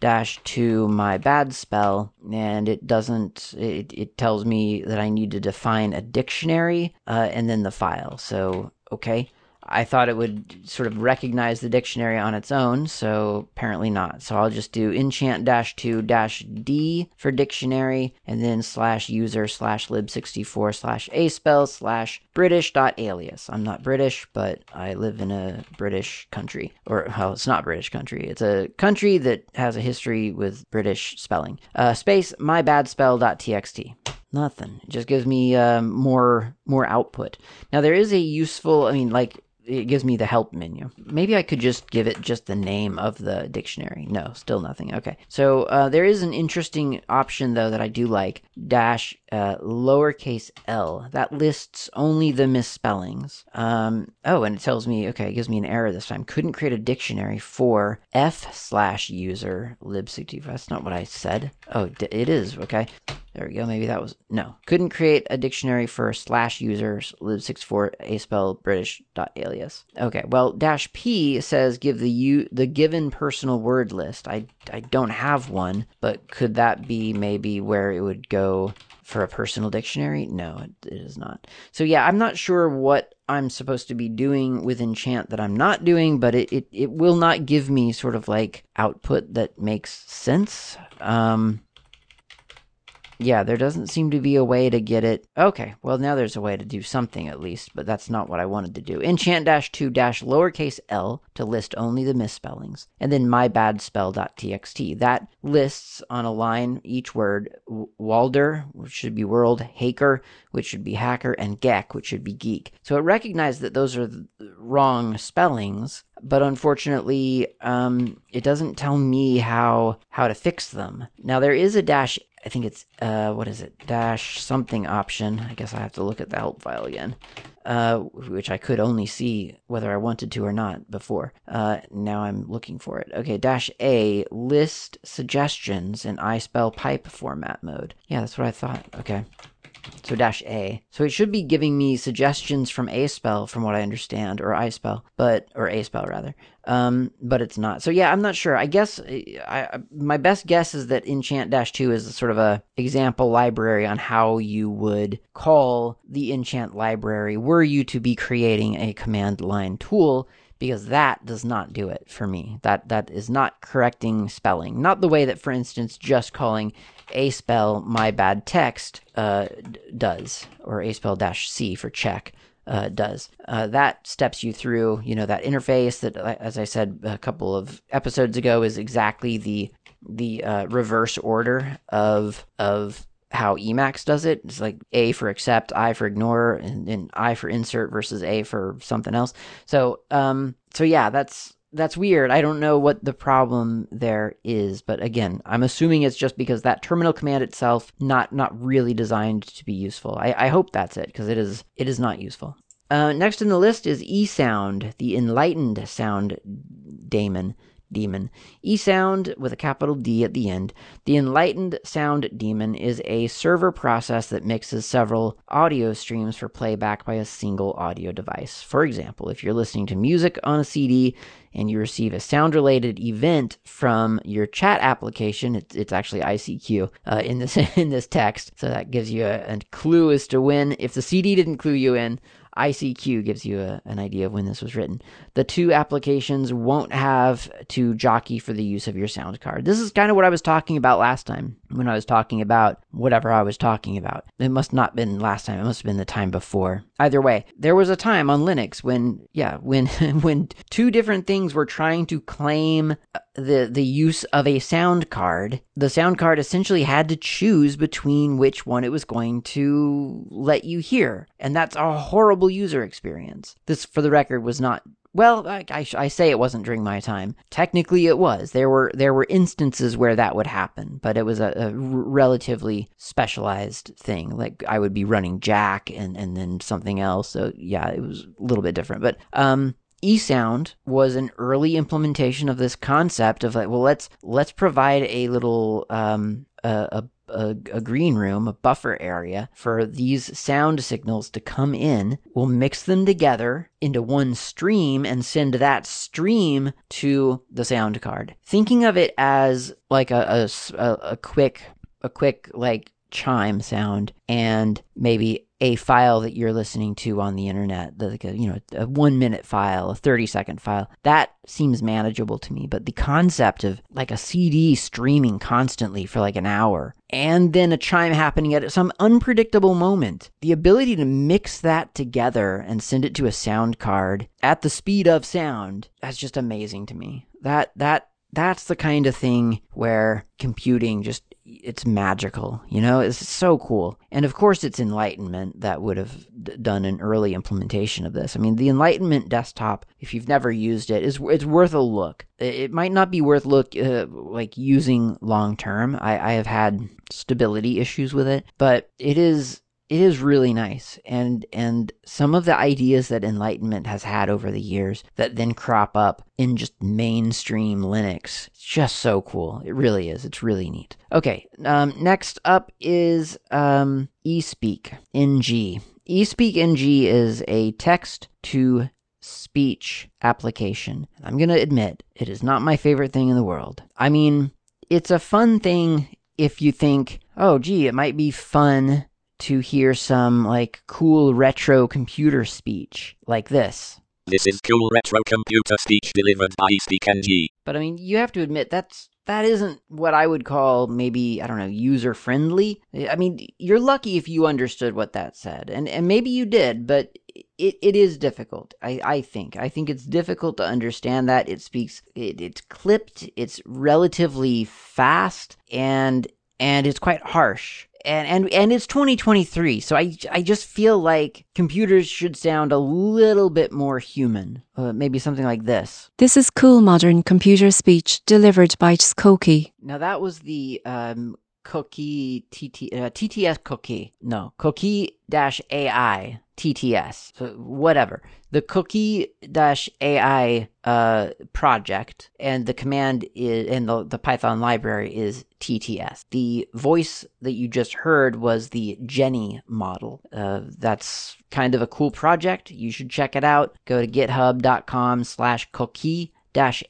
dash to my bad spell, and it doesn't. It it tells me that I need to define a dictionary, uh, and then the file. So okay, I thought it would sort of recognize the dictionary on its own, so apparently not. So I'll just do enchant dash 2 dash D for dictionary, and then slash user slash lib64 slash aspell slash British dot alias. I'm not British, but I live in a British country. Or, well, it's not British country. It's a country that has a history with British spelling. Uh, space my bad spell dot txt nothing. It just gives me um, more more output. Now there is a useful. I mean, like it gives me the help menu. Maybe I could just give it just the name of the dictionary. No, still nothing. Okay. So uh, there is an interesting option though that I do like dash uh, lowercase l. That lists only the misspellings. Um, oh, and it tells me okay, it gives me an error this time. Couldn't create a dictionary for f slash user lib65. That's not what I said. Oh, it is. Okay. There we go. Maybe that was no. Couldn't create a dictionary for slash users lib64 aspell british dot alias. Okay. Well, dash p says give the u the given personal word list. I I don't have one, but could that be maybe where it would go for a personal dictionary? No, it, it is not. So yeah, I'm not sure what I'm supposed to be doing with enchant that I'm not doing, but it, it, it will not give me sort of like output that makes sense. Um, yeah, there doesn't seem to be a way to get it. Okay, well, now there's a way to do something at least, but that's not what I wanted to do. Enchant dash 2 dash lowercase l to list only the misspellings, and then mybadspell.txt. That lists on a line each word Walder, which should be world, Haker, which should be hacker, and Geck, which should be geek. So it recognized that those are wrong spellings, but unfortunately, um, it doesn't tell me how how to fix them. Now there is a dash I think it's uh, what is it dash something option. I guess I have to look at the help file again, uh, which I could only see whether I wanted to or not before. Uh, now I'm looking for it. Okay, dash A list suggestions in iSpell pipe format mode. Yeah, that's what I thought. Okay. So dash A. So it should be giving me suggestions from aspell, from what I understand, or ispell, but or aspell rather. Um, but it's not. So yeah, I'm not sure. I guess I, I my best guess is that enchant dash two is sort of a example library on how you would call the enchant library were you to be creating a command line tool because that does not do it for me. That that is not correcting spelling. Not the way that, for instance, just calling aspell my bad text uh, does, or aspell dash c for check. Uh, does uh, that steps you through you know that interface that uh, as i said a couple of episodes ago is exactly the the uh, reverse order of of how Emacs does it. It's like A for accept, I for ignore, and, and I for insert versus A for something else. So, um, so yeah, that's that's weird. I don't know what the problem there is, but again, I'm assuming it's just because that terminal command itself not not really designed to be useful. I, I hope that's it because it is it is not useful. Uh, next in the list is eSound, the enlightened sound daemon demon. E sound with a capital D at the end. The Enlightened Sound Daemon is a server process that mixes several audio streams for playback by a single audio device. For example, if you're listening to music on a CD and you receive a sound related event from your chat application, it's, it's actually ICQ uh, in this in this text. So that gives you a, a clue as to when. If the CD didn't clue you in, ICQ gives you a, an idea of when this was written. The two applications won't have to jockey for the use of your sound card. This is kind of what I was talking about last time when I was talking about whatever I was talking about. It must not been last time. It must have been the time before. Either way, there was a time on Linux when, yeah, when when two different things were trying to claim the the use of a sound card. The sound card essentially had to choose between which one it was going to let you hear, and that's a horrible user experience. This, for the record, was not well, I, I, I, say it wasn't during my time. Technically, it was. There were there were instances where that would happen, but it was a, a relatively specialized thing. Like I would be running Jack and and then something else. So yeah, it was a little bit different. But um, eSound was an early implementation of this concept of like, well, let's let's provide a little um, a, a a, a, green room, a buffer area for these sound signals to come in. We'll mix them together into one stream and send that stream to the sound card. Thinking of it as like a, a, a quick, a quick like chime sound and maybe a file that you're listening to on the internet, like a, you know, a one minute file, a 30 second file, that seems manageable to me. But the concept of like a CD streaming constantly for like an hour and then a chime happening at some unpredictable moment, the ability to mix that together and send it to a sound card at the speed of sound, that's just amazing to me. That, that, that's the kind of thing where computing just it's magical, you know? It's so cool. And of course, it's Enlightenment that would have d- done an early implementation of this. I mean, the Enlightenment desktop, if you've never used it, is it's worth a look. It might not be worth look uh, like using long term. I, I have had stability issues with it, but it is it is really nice. And and some of the ideas that enlightenment has had over the years that then crop up in just mainstream linux it's just so cool. It really is. It's really neat. Okay um, next up is um, espeak ng espeak ng is a text to speech application. I'm going to admit it is not my favorite thing in the world. I mean it's a fun thing if you think oh gee it might be fun to hear some like cool retro computer speech like this. This is cool retro computer speech delivered by SpeakNG. But I mean, you have to admit that's that isn't what I would call maybe I don't know user friendly. I mean, you're lucky if you understood what that said, and and maybe you did, but it, it is difficult. I, I think I think it's difficult to understand that it speaks. It, it's clipped. It's relatively fast, and and it's quite harsh and and and it's 2023 so i i just feel like computers should sound a little bit more human uh, maybe something like this This is cool modern computer speech delivered by Skokie. now that was the um Coqui TT, uh, tts Coqui. No Coqui dash ai tts so whatever. The Coqui dash ai uh project and the command is and the, the python library is tts the voice that you just heard was the jenny model. Uh, that's kind of a cool project. You should check it out. Go to github.com slash coqui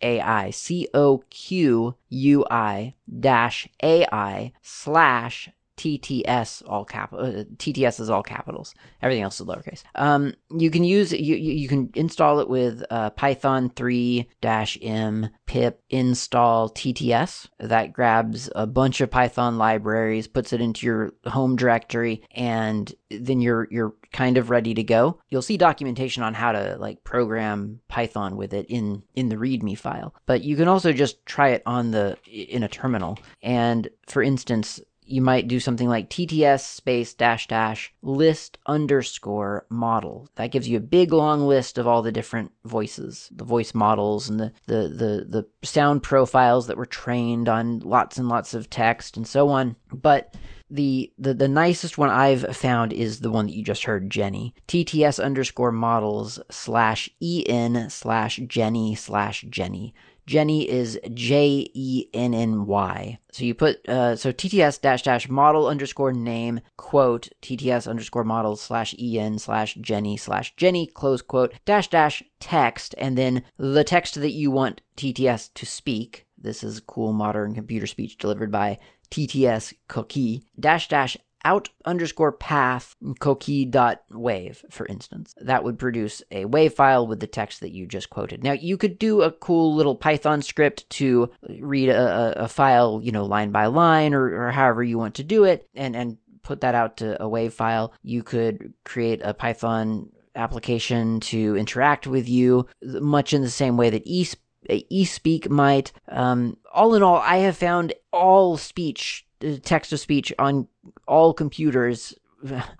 AI, C O Q U I dash AI slash TTS all cap uh, TTS is all capitals. Everything else is lowercase. Um, you can use you you can install it with uh, Python 3 dash m pip install TTS. That grabs a bunch of Python libraries, puts it into your home directory, and then you're you're kind of ready to go. You'll see documentation on how to like program Python with it in in the README file. But you can also just try it on the in a terminal. And for instance, you might do something like TTS space dash dash list underscore model. That gives you a big long list of all the different voices, the voice models and the, the, the, the sound profiles that were trained on lots and lots of text and so on. But the, the the nicest one I've found is the one that you just heard, Jenny. TTS underscore models slash en slash Jenny slash Jenny. Jenny is J E N N Y. So you put uh, so TTS dash dash model underscore name quote TTS underscore model slash en slash Jenny slash Jenny close quote dash dash text and then the text that you want TTS to speak. This is cool modern computer speech delivered by TTS Coqui dash dash out underscore path cookie dot wave, for instance. That would produce a wave file with the text that you just quoted. Now you could do a cool little Python script to read a, a file, you know, line by line or, or however you want to do it and, and put that out to a wave file. You could create a Python application to interact with you, much in the same way that eSpeak might. Um, all in all, I have found all speech, text to speech on all computers,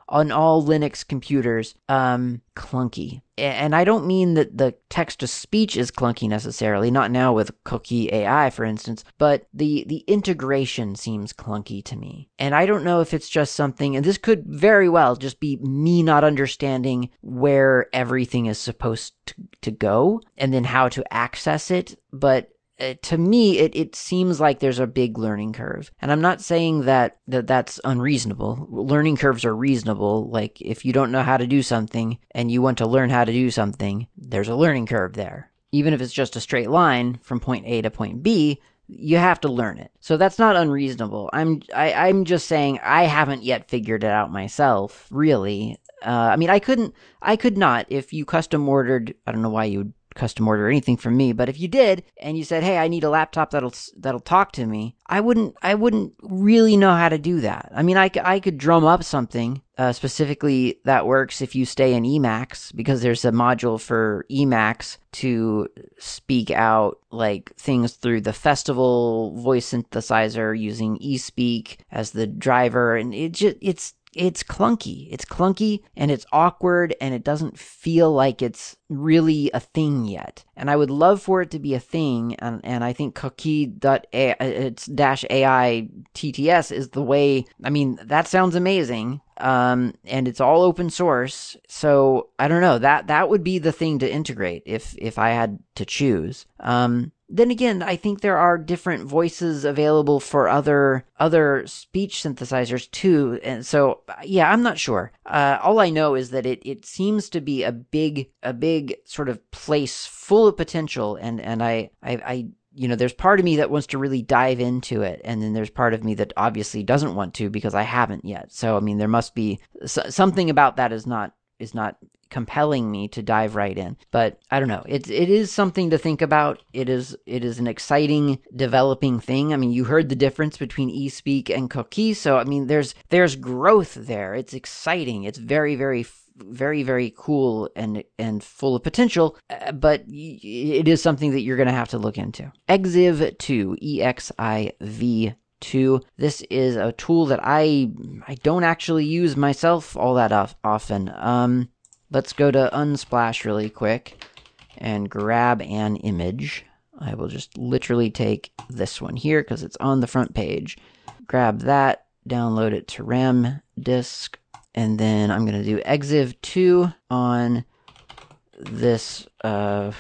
on all Linux computers, um, clunky. And I don't mean that the text to speech is clunky necessarily, not now with Coqui AI, for instance, but the, the integration seems clunky to me. And I don't know if it's just something, and this could very well just be me not understanding where everything is supposed to, to go and then how to access it, but uh, to me it, it seems like there's a big learning curve. And i'm not saying that, that that's unreasonable. Learning curves are reasonable. Like if you don't know how to do something and you want to learn how to do something there's a learning curve there. Even if it's just a straight line from point a to point b you have to learn it. So that's not unreasonable. I'm I, i'm just saying i haven't yet figured it out myself really. Uh, i mean i couldn't i could not if you custom ordered i don't know why you would custom order anything from me but if you did and you said hey i need a laptop that'll that'll talk to me i wouldn't i wouldn't really know how to do that. I mean i, I could drum up something uh, specifically that works if you stay in emacs because there's a module for emacs to speak out like things through the festival voice synthesizer using espeak as the driver and it just it's it's clunky. It's clunky and it's awkward and it doesn't feel like it's really a thing yet. And I would love for it to be a thing. And, and I think coqui.ai, it's dash AI TTS is the way. I mean, that sounds amazing. Um, and it's all open source. So I don't know that, that would be the thing to integrate if, if I had to choose. Um, then again, I think there are different voices available for other other speech synthesizers too, and so yeah, I'm not sure. Uh, all I know is that it it seems to be a big a big sort of place full of potential, and and I I, I you know, there's part of me that wants to really dive into it, and then there's part of me that obviously doesn't want to because I haven't yet. So, I mean, there must be something about that is not is not compelling me to dive right in. But I don't know. It it is something to think about. It is it is an exciting developing thing. I mean, you heard the difference between eSpeak and Coqui, so I mean, there's there's growth there. It's exciting. It's very very very very cool and and full of potential uh, but it is something that you're going to have to look into exiv 2 e x i v 2 this is a tool that i i don't actually use myself all that often um let's go to unsplash really quick and grab an image. I will just literally take this one here because it's on the front page. Grab that download it to ram disk and then I'm going to do exiv 2 on this, uh,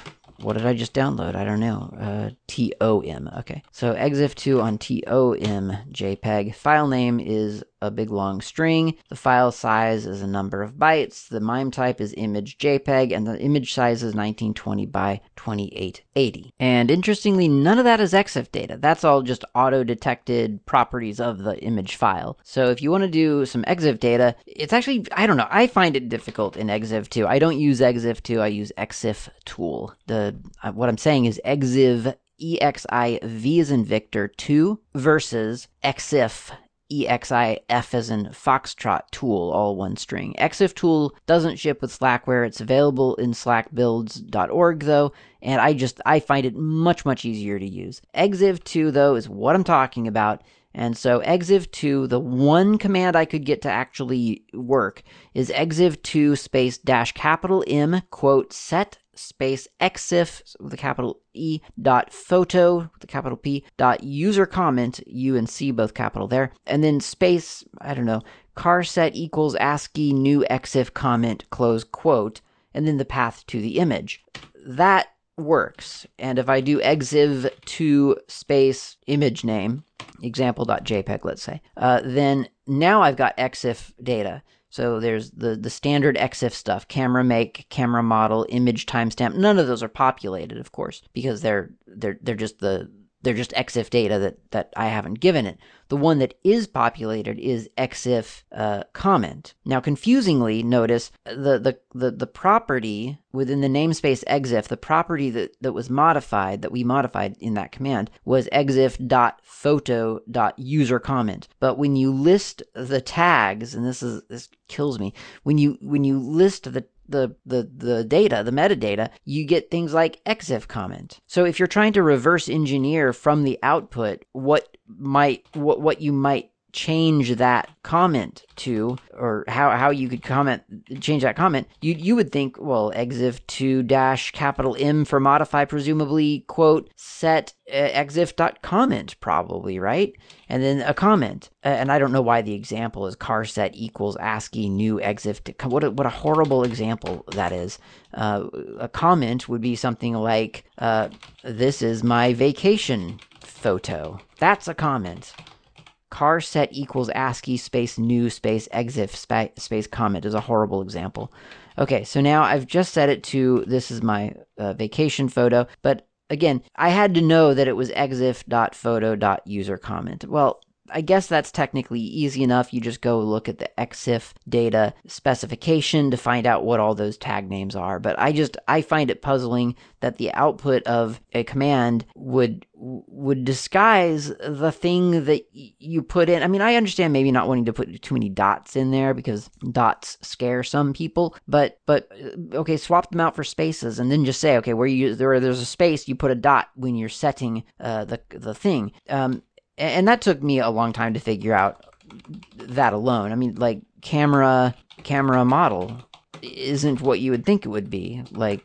what did I just download? I don't know. Uh, TOM. Okay. So exif2 on TOM JPEG. File name is a big long string. The file size is a number of bytes. The MIME type is image JPEG, and the image size is 1920 by 2880. And interestingly, none of that is EXIF data. That's all just auto-detected properties of the image file. So if you want to do some EXIF data, it's actually, I don't know, I find it difficult in EXIF 2. I don't use EXIF 2, I use EXIF tool. The Uh, what I'm saying is EXIV EXIV is in Victor 2 versus EXIF EXIF as in Foxtrot tool, all one string. EXIF tool doesn't ship with Slackware. It's available in slackbuilds.org though, and I just I find it much much easier to use. EXIV 2 though is what I'm talking about. And so exiv 2, the one command I could get to actually work is exiv 2 space dash capital M quote set space exif with a capital E dot photo with a capital P dot user comment U and C both capital there. And then space I don't know car set equals ASCII new exif comment close quote and then the path to the image. That works. And if I do exiv to space image name example.jpg let's say uh, then now I've got exif data so there's the the standard EXIF stuff, camera make, camera model, image timestamp. None of those are populated, of course, because they're they're they're just the they're just EXIF data that, that I haven't given it. The one that is populated is EXIF uh, comment. Now, confusingly, notice the, the, the, the property within the namespace EXIF, the property that, that was modified, that we modified in that command, was exif.photo.userComment. But when you list the tags, and this is this kills me, when you when you list the the, the, the data, the metadata, you get things like EXIF comment. So if you're trying to reverse engineer from the output what might what what you might change that comment to or how, how you could comment change that comment you you would think well exif 2 dash capital m for modify presumably quote set uh, exif dot comment probably right? And then a comment. Uh, and i don't know why the example is car set equals ascii new exif to, what a, what a horrible example that is. Uh, a comment would be something like uh, this is my vacation photo. That's a comment car set equals ASCII space new space exif spa- space comment is a horrible example. Okay, so now I've just set it to this is my uh, vacation photo, but again, I had to know that it was exif.photo.user comment. Well, I guess that's technically easy enough. You just go look at the EXIF data specification to find out what all those tag names are. But I just I find it puzzling that the output of a command would would disguise the thing that you put in. I mean, I understand maybe not wanting to put too many dots in there because dots scare some people, but but uh, okay, swap them out for spaces and then just say, okay, where you there there's a space, you put a dot when you're setting uh, the the thing. Um, and that took me a long time to figure out that alone. I mean, like camera camera model isn't what you would think it would be. Like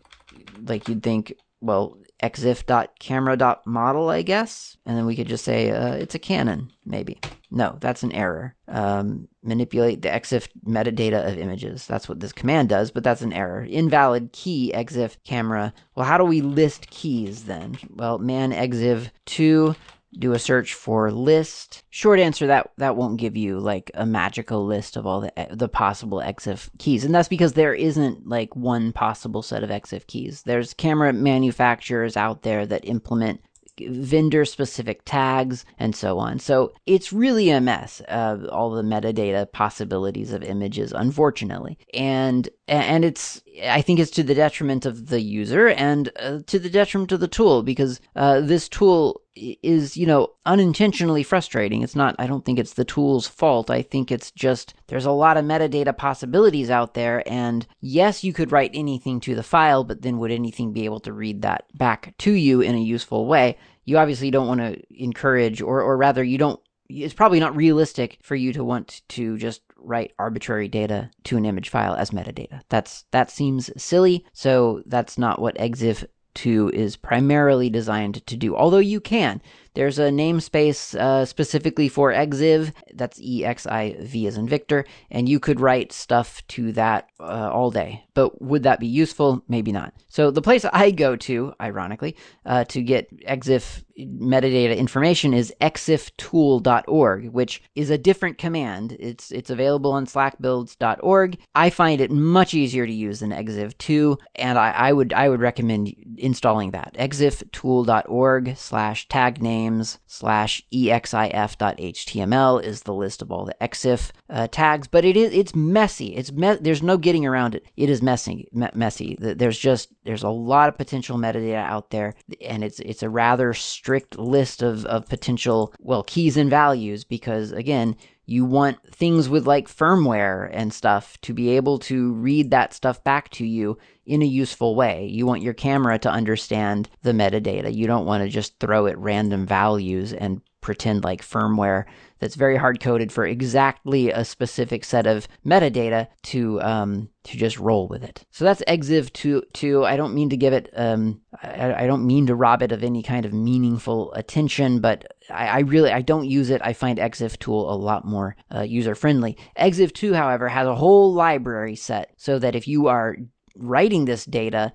like you'd think, well, exif.camera.model, I guess, and then we could just say uh, it's a Canon, maybe. No, that's an error. Um, manipulate the exif metadata of images. That's what this command does, but that's an error. Invalid key exif camera. Well, how do we list keys then? Well, man exif 2 do a search for list. Short answer that that won't give you like a magical list of all the the possible EXIF keys, and that's because there isn't like one possible set of EXIF keys. There's camera manufacturers out there that implement vendor specific tags, and so on. So it's really a mess, uh, all the metadata possibilities of images, unfortunately. And and it's I think it's to the detriment of the user and uh, to the detriment of the tool because uh, this tool is you know unintentionally frustrating. It's not i don't think it's the tool's fault. I think it's just there's a lot of metadata possibilities out there and yes you could write anything to the file but then would anything be able to read that back to you in a useful way? You obviously don't want to encourage or or rather you don't it's probably not realistic for you to want to just write arbitrary data to an image file as metadata. That's that seems silly, so that's not what EXIF 2 is primarily designed to do. Although you can. There's a namespace uh, specifically for EXIV, that's E X I V as in Victor, and you could write stuff to that uh, all day. But would that be useful? Maybe not. So the place I go to, ironically, uh, to get EXIF metadata information is exiftool.org, which is a different command. It's it's available on slackbuilds.org. I find it much easier to use than exif2, and I, I would I would recommend installing that. exiftool.org slash tag names slash exif.html is the list of all the exif uh, tags, but it is it's messy. It's me- there's no getting around it. It is messy, me- messy. There's just there's a lot of potential metadata out there, and it's it's a rather strict list of of potential well keys and values because again you want things with like firmware and stuff to be able to read that stuff back to you in a useful way. You want your camera to understand the metadata. You don't want to just throw it random values and pretend like firmware that's very hard coded for exactly a specific set of metadata to um, to just roll with it. So that's Exiv 2. two. I don't mean to give it, um, I, I, don't mean to rob it of any kind of meaningful attention, but I, I really, I don't use it. I find Exif tool a lot more uh, user friendly. Exif 2, however, has a whole library set so that if you are writing this data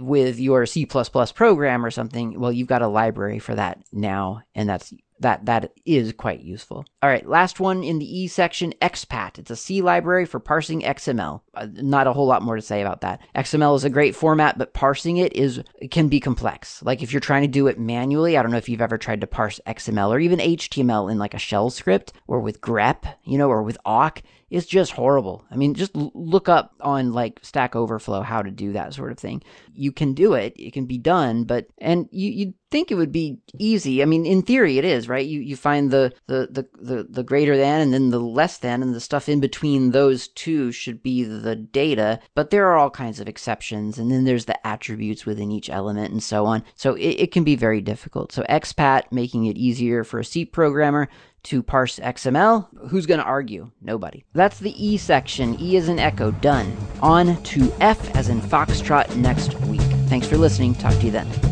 with your C++ program or something, well, you've got a library for that now, and that's that that is quite useful. All right, last one in the E section, expat. It's a C library for parsing XML. Uh, not a whole lot more to say about that. XML is a great format, but parsing it is it can be complex. Like if you're trying to do it manually, I don't know if you've ever tried to parse XML or even HTML in like a shell script or with grep, you know, or with awk it's just horrible. I mean, just look up on like Stack Overflow how to do that sort of thing. You can do it, it can be done, but and you you'd think it would be easy. I mean, in theory it is, right? You you find the the the the, the greater than and then the less than and the stuff in between those two should be the data, but there are all kinds of exceptions and then there's the attributes within each element and so on. So it, it can be very difficult. So expat making it easier for a C programmer to parse XML. Who's going to argue? Nobody. That's the E section. E as in echo. Done. On to F as in foxtrot next week. Thanks for listening. Talk to you then.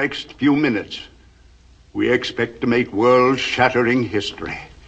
Next few minutes, we expect to make world shattering history.